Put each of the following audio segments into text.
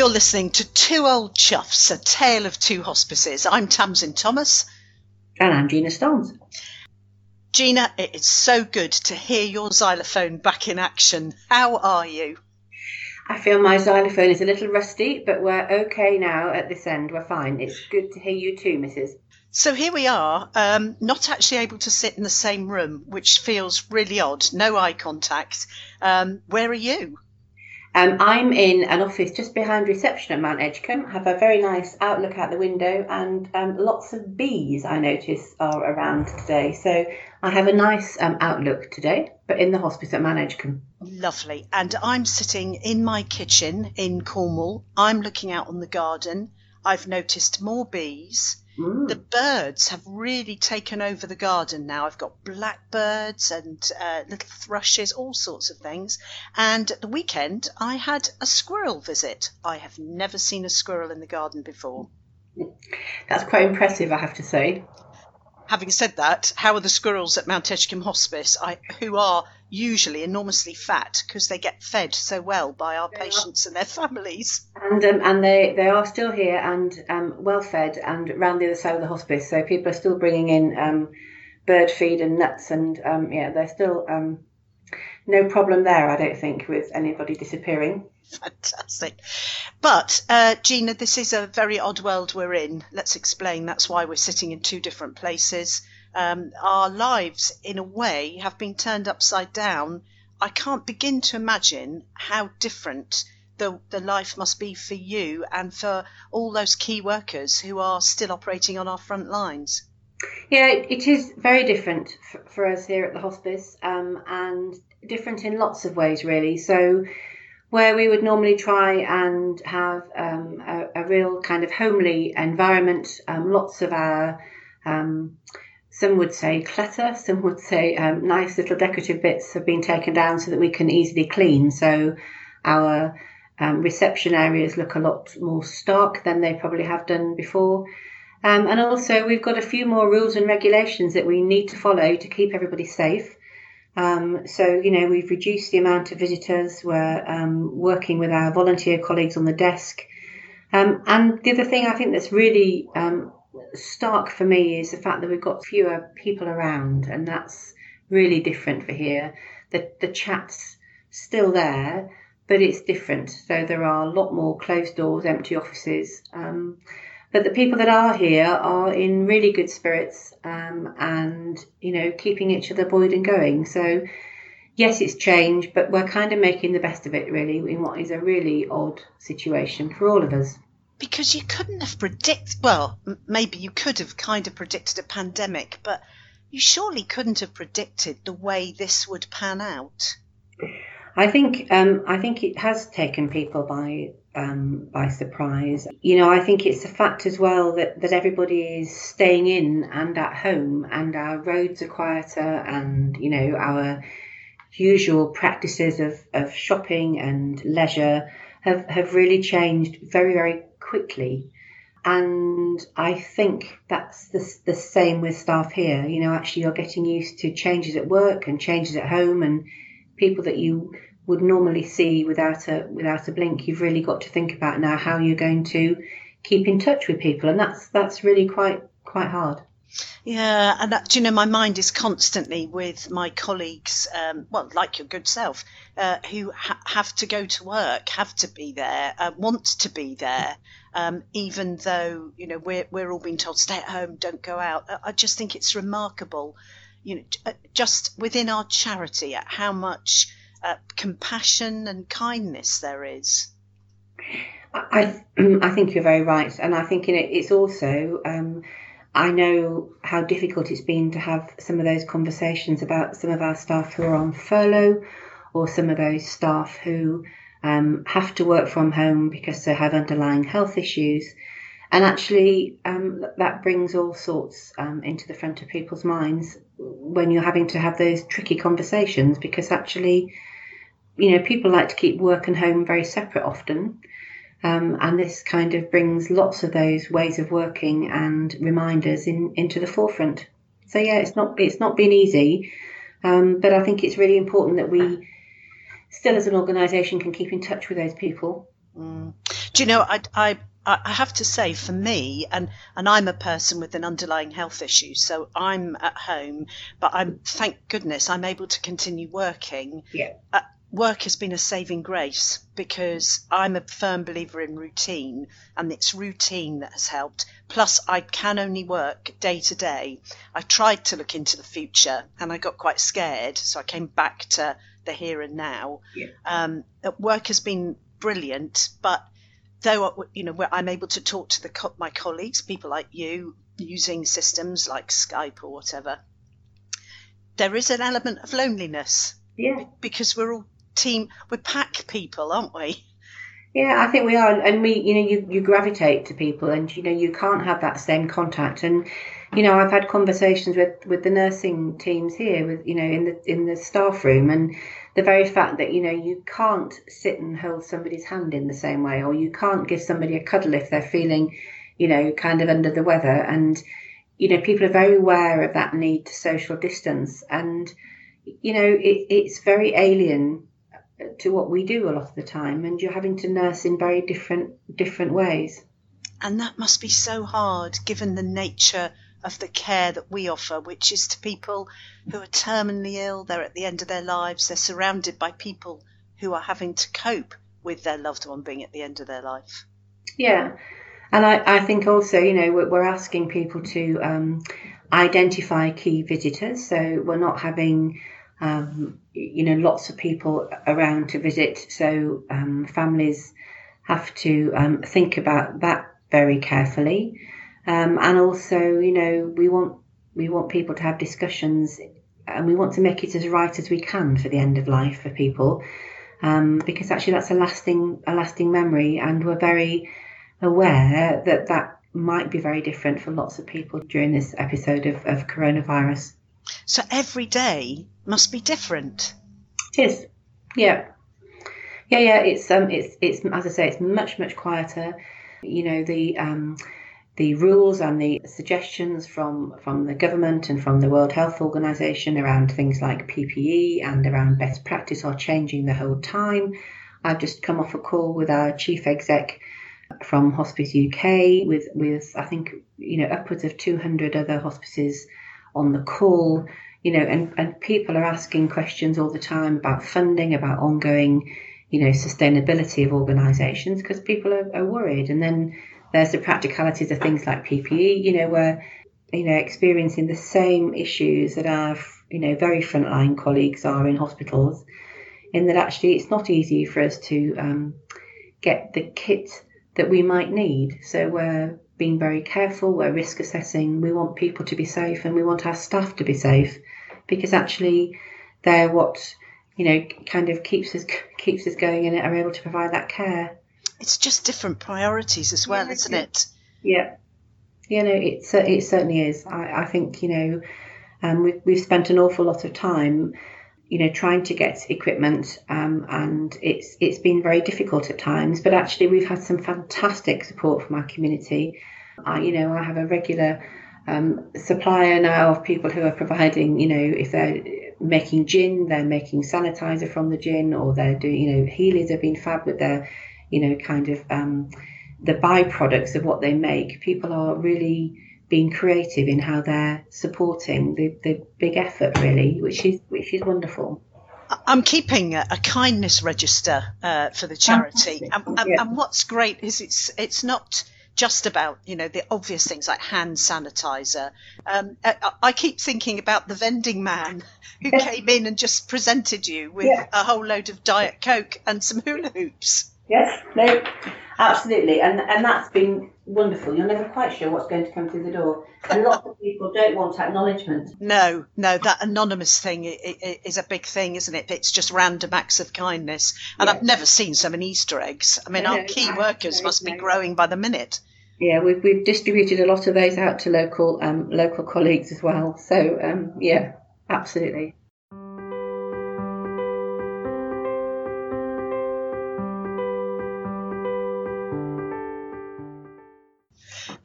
You're listening to Two Old Chuffs, a tale of two hospices. I'm Tamsin Thomas. And I'm Gina Stones. Gina, it is so good to hear your xylophone back in action. How are you? I feel my xylophone is a little rusty, but we're okay now at this end. We're fine. It's good to hear you too, Mrs. So here we are, um, not actually able to sit in the same room, which feels really odd. No eye contact. Um, where are you? Um, I'm in an office just behind reception at Mount Edgcumbe. I Have a very nice outlook out the window, and um, lots of bees I notice are around today. So I have a nice um, outlook today, but in the hospice at Mount Edgcumbe. Lovely. And I'm sitting in my kitchen in Cornwall. I'm looking out on the garden. I've noticed more bees. Mm. The birds have really taken over the garden now. I've got blackbirds and uh, little thrushes, all sorts of things. And at the weekend, I had a squirrel visit. I have never seen a squirrel in the garden before. That's quite impressive, I have to say. Having said that, how are the squirrels at Mount Edgcumbe Hospice, I, who are usually enormously fat because they get fed so well by our They are. patients and their families? And um, and they, they are still here and um, well fed and round the other side of the hospice. So people are still bringing in um, bird feed and nuts and um, yeah, they're still um, no problem there. I don't think with anybody disappearing. Fantastic. But, uh, Gina, this is a very odd world we're in. Let's explain. That's why we're sitting in two different places. Um, our lives, in a way, have been turned upside down. I can't begin to imagine how different the, the life must be for you and for all those key workers who are still operating on our front lines. Yeah, it, is very different for, for us here at the hospice, um, and different in lots of ways, really. So, where we would normally try and have um, a, a real kind of homely environment, um, lots of our, um, some would say clutter, some would say um, nice little decorative bits have been taken down so that we can easily clean. So, our um, reception areas look a lot more stark than they probably have done before. Um, and also, we've got a few more rules and regulations that we need to follow to keep everybody safe. Um, so, you know, we've reduced the amount of visitors. We're um, working with our volunteer colleagues on the desk. Um, and the other thing I think that's really um, stark for me is the fact that we've got fewer people around, and that's really different for here. The, the chat's still there, but it's different. So there are a lot more closed doors, empty offices. Um, but the people that are here are in really good spirits um, and you know keeping each other buoyed and going so yes it's changed but we're kind of making the best of it really in what is a really odd situation for all of us Because you couldn't have predicted, well, m- maybe you could have kind of predicted a pandemic, but you surely couldn't have predicted the way this would pan out. I think um, I think it has taken people by um, by surprise. You know, I think it's the fact as well that, that everybody is staying in and at home, and our roads are quieter, and you know our usual practices of, of shopping and leisure have, have really changed very very quickly. And I think that's the, the same with staff here. You know, actually, you're getting used to changes at work and changes at home, and people that you would normally see without a without a blink. You've really got to think about now how you're going to keep in touch with people, and that's that's really quite quite hard. Yeah, and that, you know, my mind is constantly with my colleagues, um, well, like your good self, uh, who ha- have to go to work, have to be there, uh, want to be there, um, even though you know we're we're all being told stay at home, don't go out. I- I just think it's remarkable, you know, uh, just within our charity, at how much uh, compassion and kindness there is. I I think you're very right, and I think in it it's also. Um, I know how difficult it's been to have some of those conversations about some of our staff who are on furlough, or some of those staff who um, have to work from home because they have underlying health issues. And actually, um, that brings all sorts um, into the front of people's minds when you're having to have those tricky conversations because actually, you know, people like to keep work and home very separate often. Um, and this kind of brings lots of those ways of working and reminders in, into the forefront. So yeah, it's not it's not been easy, um, but I think it's really important that we still, as an organisation, can keep in touch with those people Mm. Do you know, I, I, I have to say, for me, and, and I'm a person with an underlying health issue, so I'm at home, but I'm thank goodness I'm able to continue working. Yeah. Uh, work has been a saving grace because I'm a firm believer in routine, and it's routine that has helped. Plus, I can only work day to day. I tried to look into the future, and I got quite scared, so I came back to the here and now. Yeah. Um, work has been brilliant, but though uh, you know I'm able to talk to the my colleagues, people like you, using systems like Skype or whatever, there is an element of loneliness. Yeah. Because we're all team, we're pack people, aren't we? Yeah, I think we are, and we, you know, you, you gravitate to people, and you know, you can't have that same contact. And you know, I've had conversations with with the nursing teams here, with you know, in the in the staff room, and the very fact that you know you can't sit and hold somebody's hand in the same way, or you can't give somebody a cuddle if they're feeling, you know, kind of under the weather, and you know, people are very aware of that need to social distance, and you know, it, it's very alien to what we do a lot of the time, and you're having to nurse in very different different ways. And that must be so hard, given the nature of the care that we offer, which is to people who are terminally ill, they're at the end of their lives, they're surrounded by people who are having to cope with their loved one being at the end of their life. Yeah. And I, I think also, you know, we're, asking people to um, identify key visitors. So we're not having um, you know, lots of people around to visit. So um, families have to um, think about that very carefully. Um, and also, you know, we want we want people to have discussions, and we want to make it as right as we can for the end of life for people, um, because actually that's a lasting a lasting memory, and we're very aware that that might be very different for lots of people during this episode of, of coronavirus. So every day must be different. It is. Yeah. Yeah, yeah. It's um, it's it's as I say, it's much much quieter. You know the um, the rules and the suggestions from from the government and from the World Health Organization around things like PPE and around best practice are changing the whole time. I've just come off a call with our chief exec from Hospice UK with with I think you know upwards of 200 other hospices on the call, you know, and, and people are asking questions all the time about funding, about ongoing, you know, sustainability of organisations because people are, are worried. And then there's the practicalities of things like PPE, you know, where, you know, experiencing the same issues that our, you know, very frontline colleagues are in hospitals, in that actually it's not easy for us to um, get the kit that we might need. So we're being very careful, we're risk assessing, we want people to be safe and we want our staff to be safe because actually they're what you know kind of keeps us keeps us going and are able to provide that care. It's just different priorities as well, yeah, isn't it? Yeah, you know, it's it certainly is. I, I think you know, um, we've we've spent an awful lot of time you know, trying to get equipment, um, and it's it's been very difficult at times. But actually, we've had some fantastic support from our community. I, you know, I have a regular um, supplier now of people who are providing, you know, if they're making gin, they're making sanitizer from the gin, or they're doing, you know, Healeys have been fab with their, you know, kind of um, the byproducts of what they make. People are really being creative in how they're supporting the, the big effort, really, which is which is wonderful. I'm keeping a, a kindness register uh, for the charity, and, and, yeah. and, what's great is it's it's not just about you know the obvious things like hand sanitizer. Um, I, I, keep thinking about the vending man who came in and just presented you with yeah. a whole load of diet coke and some hula hoops. Yes, no, absolutely, and and that's been wonderful. You're never quite sure what's going to come through the door. And lots of people don't want acknowledgement. No, no, that anonymous thing is a big thing, isn't it? It's just random acts of kindness, and yes. I've never seen so many Easter eggs. I mean, no, our key workers must be growing by the minute. Yeah, we've we've distributed a lot of those out to local um, local colleagues as well. So um, yeah, absolutely.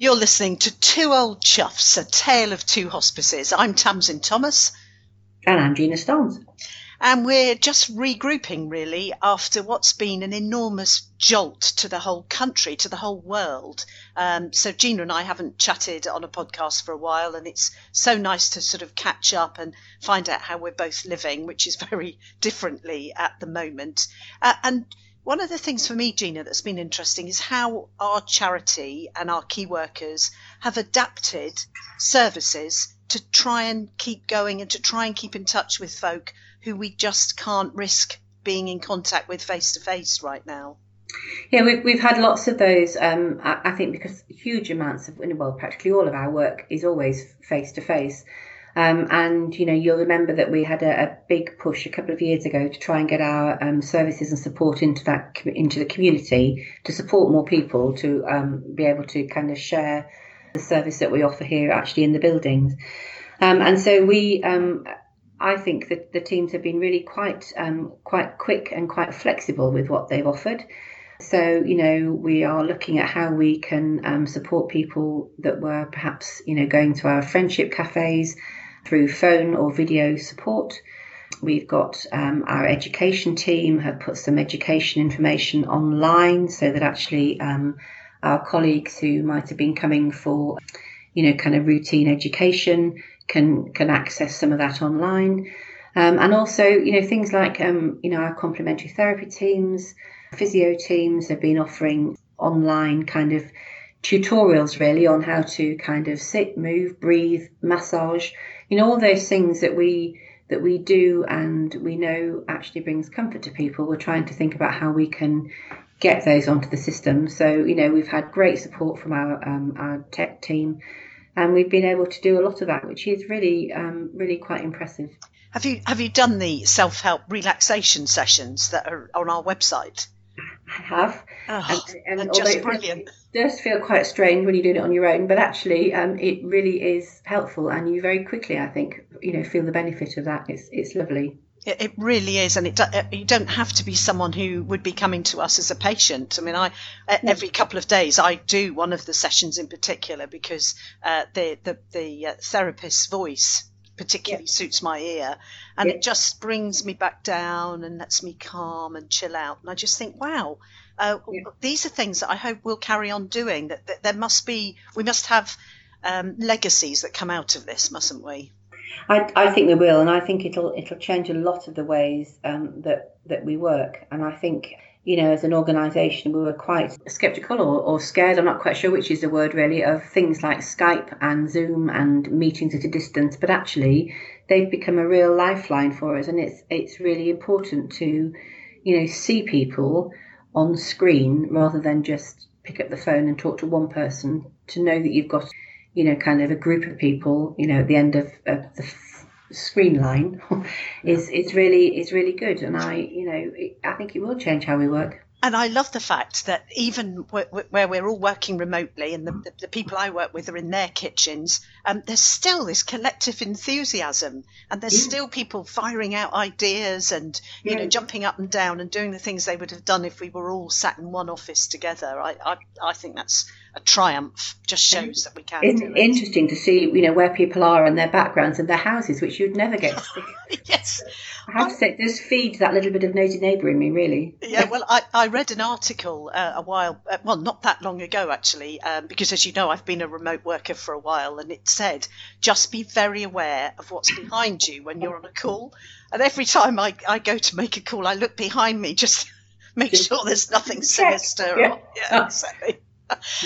You're listening to Two Old Chuffs, a tale of two hospices. I'm Tamsin Thomas. And I'm Gina Stones. and we're just regrouping really after what's been an enormous jolt to the whole country, to the whole world. Um, so Gina and I haven't chatted on a podcast for a while, and it's so nice to sort of catch up and find out how we're both living, which is very differently at the moment. Uh, and one of the things for me, Gina, that's been interesting is how our charity and our key workers have adapted services to try and keep going and to try and keep in touch with folk who we just can't risk being in contact with face to face right now. Yeah, we've, we've had lots of those. Um, I, I, think because huge amounts of, well, practically all of our work is always face to face. And you know, you'll remember that we had a, a, big push a couple of years ago to try and get our um, services and support into that into the community to support more people to um, be able to kind of share the service that we offer here actually in the buildings. Um, and so we, um, I think that the teams have been really quite um, quite quick and quite flexible with what they've offered. So you know we are looking at how we can um, support people that were perhaps you know going to our friendship cafes through phone or video support. We've got um, our education team have put some education information online so that actually um, our colleagues who might have been coming for, you know, kind of routine education can can access some of that online. Um, and also, you know, things like, um, you know, our complementary therapy teams, physio teams have been offering online kind of tutorials really on how to kind of sit, move, breathe, massage, you know, all those things that we that we do and we know actually brings comfort to people. We're trying to think about how we can get those onto the system. So you know we've had great support from our um, our tech team, and we've been able to do a lot of that, which is really um, really quite impressive. Have you have you done the self help relaxation sessions that are on our website? I have. Oh, and, and just brilliant. It does feel quite strange when you're doing it on your own, but actually, um, it really is helpful, and you very quickly, I think, you know, feel the benefit of that. It's it's lovely. It, it really is, and it uh, you don't have to be someone who would be coming to us as a patient. I mean, I every couple of days I do one of the sessions in particular because uh, the the the uh, therapist's voice particularly yeah. suits my ear, and yeah. it just brings me back down and lets me calm and chill out. And I just think, wow, uh, yeah. these are things that I hope we'll carry on doing. That, that there must be, we must have um, legacies that come out of this, mustn't we? I, I think we will, and I think it'll it'll change a lot of the ways um, that that we work. And I think you know, as an organisation, we were quite sceptical or, or scared. I'm not quite sure which is the word really of things like Skype and Zoom and meetings at a distance. But actually, they've become a real lifeline for us, and it's it's really important to, you know, see people on screen rather than just pick up the phone and talk to one person. To know that you've got you know, kind of a group of people, you know, at the end of, of the screen line is is really is really good, and I, you know, I think it will change how we work. And I love the fact that even where we're all working remotely and the, the people I work with are in their kitchens, um, there's still this collective enthusiasm and there's yeah. still people firing out ideas and, you yeah. know, jumping up and down and doing the things they would have done if we were all sat in one office together. I, I, I think that's a triumph. Just shows that we can. It. interesting to see, you know, where people are and their backgrounds and their houses, which you'd never get to see. yes, I have to say, it does feed that little bit of nosy neighbour in me, really. Yeah, well, I, I read an article uh, a while, uh, well, not that long ago actually, um, because as you know, I've been a remote worker for a while, and it said just be very aware of what's behind you when you're on a call. And every time I, I go to make a call, I look behind me just make sure there's nothing sinister. Yeah, yeah exactly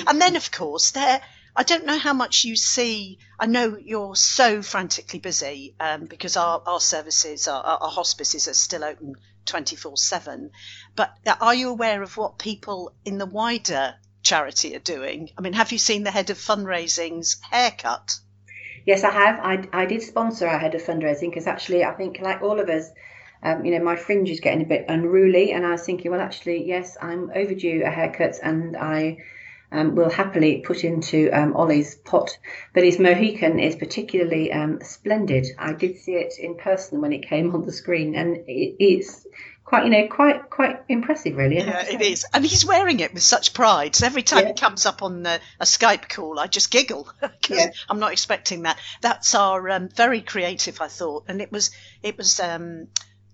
and then, of course, there. I don't know how much you see. I know you're so frantically busy um, because our, our services, our, our hospices are still open 24 7. But are you aware of what people in the wider charity are doing? I mean, have you seen the head of fundraising's haircut? Yes, I have. I, I did sponsor our head of fundraising because actually, I think, like all of us, um, you know, my fringe is getting a bit unruly. And I was thinking, well, actually, yes, I'm overdue a haircut and I um, will happily put into um, Ollie's pot. But his Mohican is particularly um, splendid. I did see it in person when it came on the screen, and it, it's quite, you know, quite quite impressive, really. Yeah, it is, and he's wearing it with such pride. So every time yeah. it comes up on the, a Skype call, I just giggle because yeah. I'm not expecting that. That's our um, very creative, I thought, and it was it was. Um,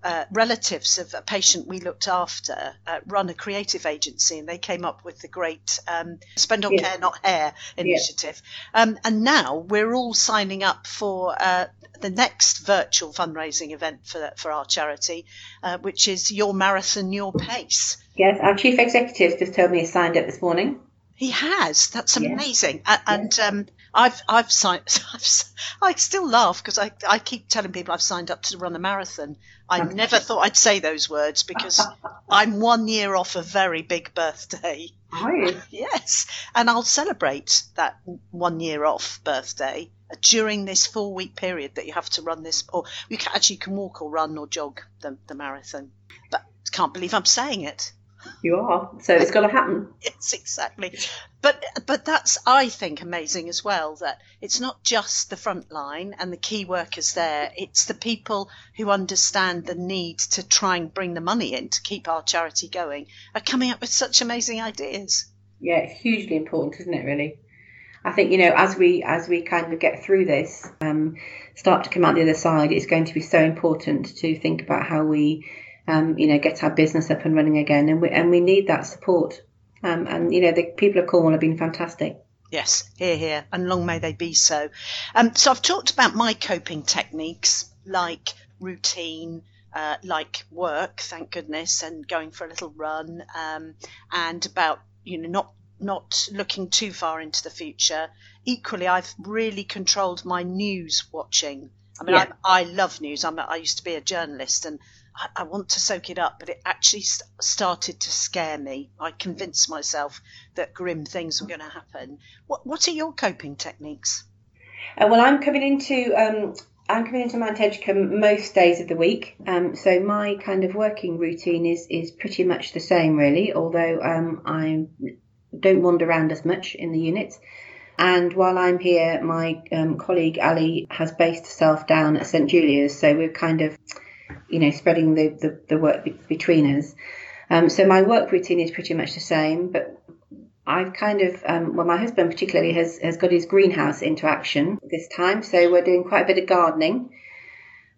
uh, relatives of a patient we looked after uh, run a creative agency, and they came up with the great um, "Spend on yeah. Care, Not Hair" initiative. Yeah. Um, and now we're all signing up for uh, the next virtual fundraising event for for our charity, uh, which is Your Marathon, Your Pace. Yes, our chief executive just told me he signed up this morning. He has. That's amazing. Yeah. And um, I've I've signed. I've, I still laugh because I I keep telling people I've signed up to run a marathon. I never thought I'd say those words because I'm one year off a very big birthday. Are you? yes, and I'll celebrate that one year off birthday during this four week period that you have to run this, or you can, actually can walk or run or jog the, the marathon. But can't believe I'm saying it. You are. So it's got to happen. yes, exactly. But but that's I think amazing as well that it's not just the front line and the key workers there. It's the people who understand the need to try and bring the money in to keep our charity going are coming up with such amazing ideas. Yeah, it's hugely important, isn't it? Really. I think you know as we as we kind of get through this, um, start to come out the other side, it's going to be so important to think about how we um, you know, get our business up and running again. And we, and we need that support. Um, and, you know, the people of Cornwall have been fantastic. Yes, here, here, and long may they be so. Um, so I've talked about my coping techniques like routine, uh, like work, thank goodness, and going for a little run, um, and about you know not not looking too far into the future. Equally, I've really controlled my news watching. I mean, yeah. I, I love news. I'm I used to be a journalist, and I, I want to soak it up, but it actually st- started to scare me. I convinced myself that grim things were going to happen. What What are your coping techniques? Uh, well, I'm coming into um, I'm coming into Mount Edgcumbe most days of the week, um, so my kind of working routine is is pretty much the same, really. Although um, I don't wander around as much in the units. And while I'm here, my um, colleague Ali has based herself down at St Julia's, so we're kind of you know, spreading the, the, the work be- between us. Um, so my work routine is pretty much the same, but I've kind of, um, well, my husband particularly has, has got his greenhouse into action this time. So we're doing quite a bit of gardening.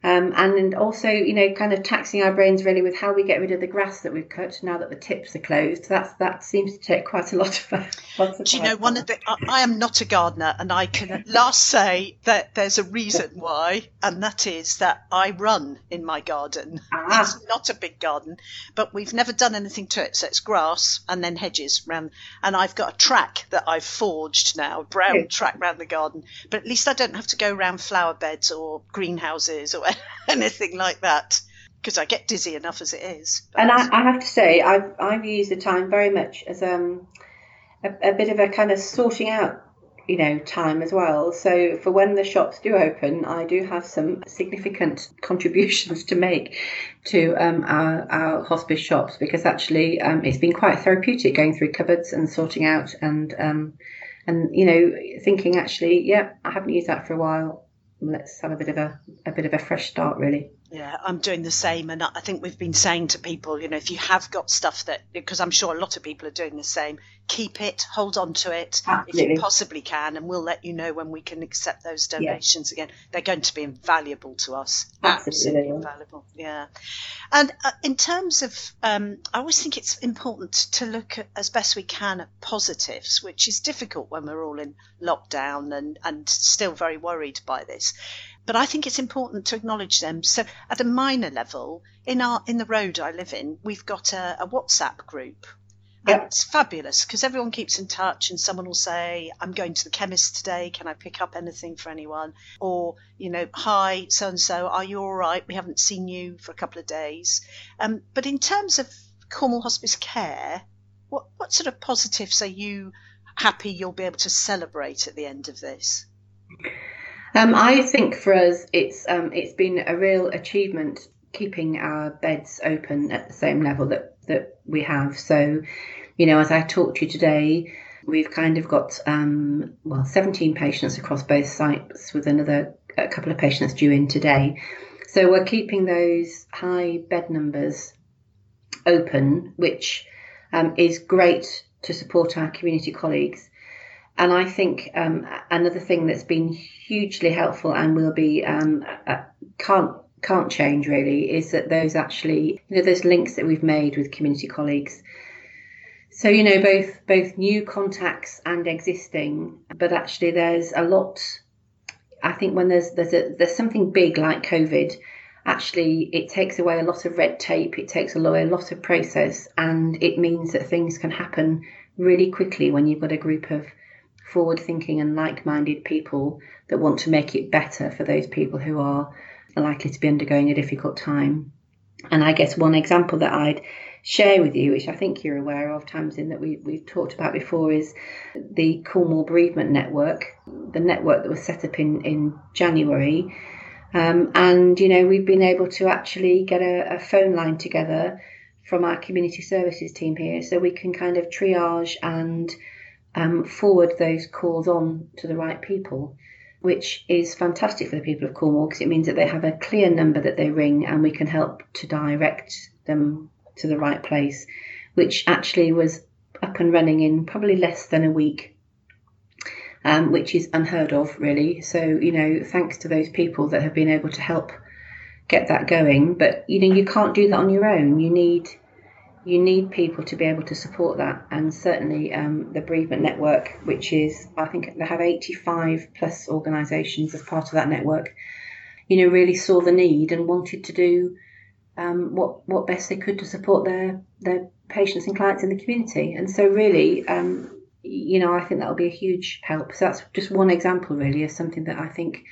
Um, and also, you know, kind of taxing our brains really with how we get rid of the grass that we've cut now that the tips are closed. That's that seems to take quite a lot of. Lots of Do you know one of the? I, I am not a gardener, and I can last say that there's a reason why, and that is that I run in my garden. Ah. It's not a big garden, but we've never done anything to it, so it's grass and then hedges round. And I've got a track that I've forged now, a brown track round the garden. But at least I don't have to go around flower beds or greenhouses or anything like that because I get dizzy enough as it is. But... And I, I, have to say, I've I've used the time very much as um, a, a bit of a kind of sorting out, you know, time as well. So for when the shops do open, I do have some significant contributions to make to um, our, our hospice shops because actually um, it's been quite therapeutic going through cupboards and sorting out and um, and you know thinking actually, yeah, I haven't used that for a while let's have a bit of a, a bit of a fresh start really yeah i'm doing the same and i think we've been saying to people you know if you have got stuff that because i'm sure a lot of people are doing the same keep it hold on to it Absolutely. if you possibly can and we'll let you know when we can accept those donations yeah. again. They're going to be invaluable to us. Absolutely, Absolutely invaluable yeah. And uh, in terms of um, i always think it's important to look at as best we can at positives which is difficult when we're all in lockdown and and still very worried by this but I think it's important to acknowledge them. So at a minor level, in our in the road I live in, we've got a, a WhatsApp group. Yep. it's fabulous because everyone keeps in touch and someone will say, I'm going to the chemist today. Can I pick up anything for anyone? Or, you know, hi, so and so, are you all right? We haven't seen you for a couple of days. Um, but in terms of Cornwall Hospice Care, what, what sort of positives are you happy you'll be able to celebrate at the end of this? Um, I think for us, it's um, it's been a real achievement keeping our beds open at the same level that that we have. So, you know, as I talked to you today, we've kind of got um, well 17 patients across both sites, with another a couple of patients due in today. So we're keeping those high bed numbers open, which um, is great to support our community colleagues. And I think um, another thing that's been hugely helpful and will be um, uh, can't can't change really is that those actually, you know, those links that we've made with community colleagues. So, you know, both both new contacts and existing, but actually there's a lot I think when there's there's a there's something big like COVID, actually it takes away a lot of red tape, it takes away a lot of process, and it means that things can happen really quickly when you've got a group of forward thinking and like minded people that want to make it better for those people who are likely to be undergoing a difficult time. And I guess one example that I'd share with you, which I think you're aware of, Tamsin, that we, we've talked about before, is the Cornwall Bereavement Network, the network that was set up in, in January. Um, and, you know, we've been able to actually get a, a phone line together from our community services team here so we can kind of triage and um, forward those calls on to the right people, which is fantastic for the people of Cornwall because it means that they have a clear number that they ring and we can help to direct them to the right place, which actually was up and running in probably less than a week. Um, which is unheard of, really. So, you know, thanks to those people that have been able to help get that going. But you know, you can't do that on your own. You need you need people to be able to support that, and certainly um, the bereavement network, which is I think they have 85 plus organisations as part of that network. You know, really saw the need and wanted to do um, what what best they could to support their their patients and clients in the community. And so, really, um, you know, I think that will be a huge help. So that's just one example, really, of something that I think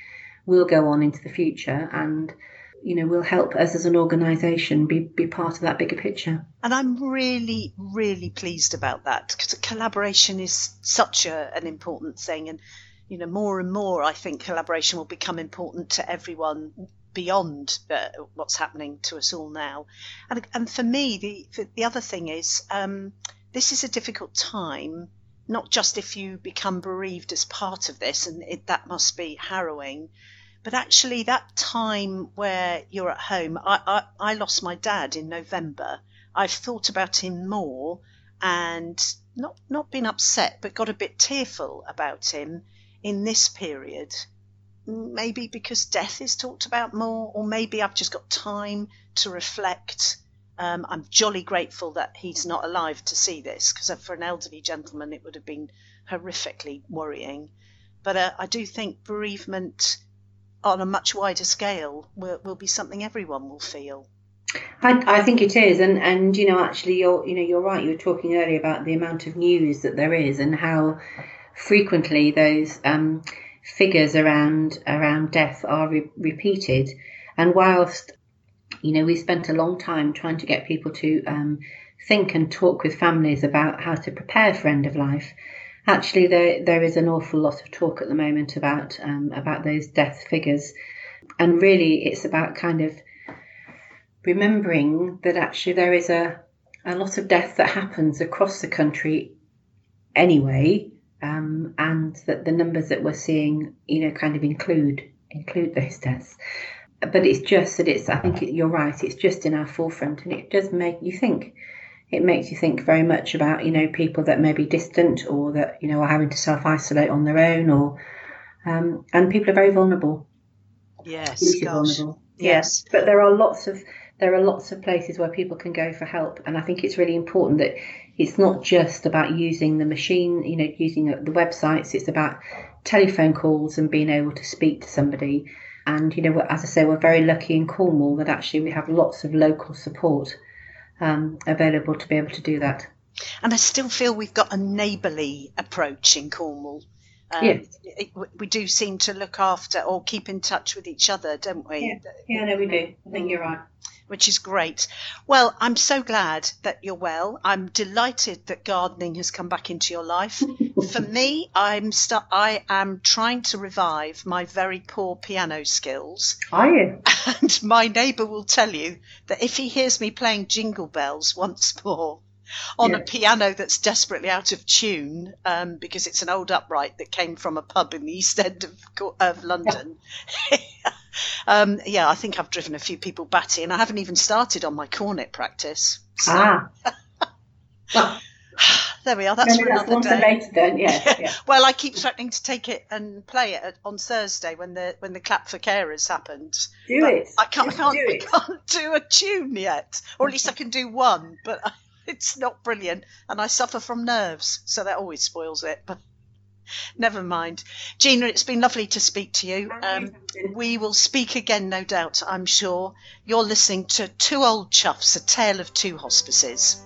will go on into the future and you know, will help us as an organisation be, be part of that bigger picture. And I'm really, really pleased about that because collaboration is such a, an important thing. And, you know, more and more, I think collaboration will become important to everyone beyond uh, what's happening to us all now. And, and for me, the, the other thing is um, this is a difficult time, not just if you become bereaved as part of this, and it, that must be harrowing but actually, that time where you're at home, I, I, I lost my dad in November. I've thought about him more and not not been upset, but got a bit tearful about him in this period. Maybe because death is talked about more, or maybe I've just got time to reflect. Um, I'm jolly grateful that he's not alive to see this, because for an elderly gentleman, it would have been horrifically worrying. But uh, I do think bereavement on a much wider scale will, will be something everyone will feel. I, I, think it is, and and you know actually you're you know you're right. You were talking earlier about the amount of news that there is and how frequently those um, figures around around death are re- repeated. And whilst you know we spent a long time trying to get people to um, think and talk with families about how to prepare for end of life, actually there there is an awful lot of talk at the moment about um, about those death figures, and really it's about kind of remembering that actually there is a a lot of death that happens across the country anyway, um, and that the numbers that we're seeing, you know, kind of include include those deaths. But it's just that it's I think you're right. It's just in our forefront, and it does make you think it makes you think very much about you know people that may be distant or that you know are having to self isolate on their own or um, and people are very vulnerable. Yes, vulnerable. Yes, but there are lots of there are lots of places where people can go for help, and I think it's really important that it's not just about using the machine, you know, using the websites. It's about telephone calls and being able to speak to somebody. And you know, as I say, we're very lucky in Cornwall that actually we have lots of local support um, available to be able to do that. And I still feel we've got a neighbourly approach in Cornwall. Um, yes. It, we do seem to look after or keep in touch with each other, don't we? Yeah, yeah no, we do. I think you're right. Which is great. Well, I'm so glad that you're well. I'm delighted that gardening has come back into your life. For me, I'm st- I am trying to revive my very poor piano skills. Are you? And my neighbour will tell you that if he hears me playing Jingle Bells once more, on yeah. a piano that's desperately out of tune um, because it's an old upright that came from a pub in the East End of, of London. um, yeah, I think I've driven a few people batty, and I haven't even started on my cornet practice. So. Ah. there we are. That's for that's another day. later then. Yeah, yeah. Well, I keep threatening to take it and play it on Thursday when the when the clap for carers happened. Do But it. I can't, I can't, do I can't do a tune yet, or at least I can do one, but it's not brilliant, and I suffer from nerves, so that always spoils it. But never mind, Gina. It's been lovely to speak to you. Um, we will speak again, no doubt. I'm sure. You're listening to Two Old Chuffs: A Tale of Two Hospices.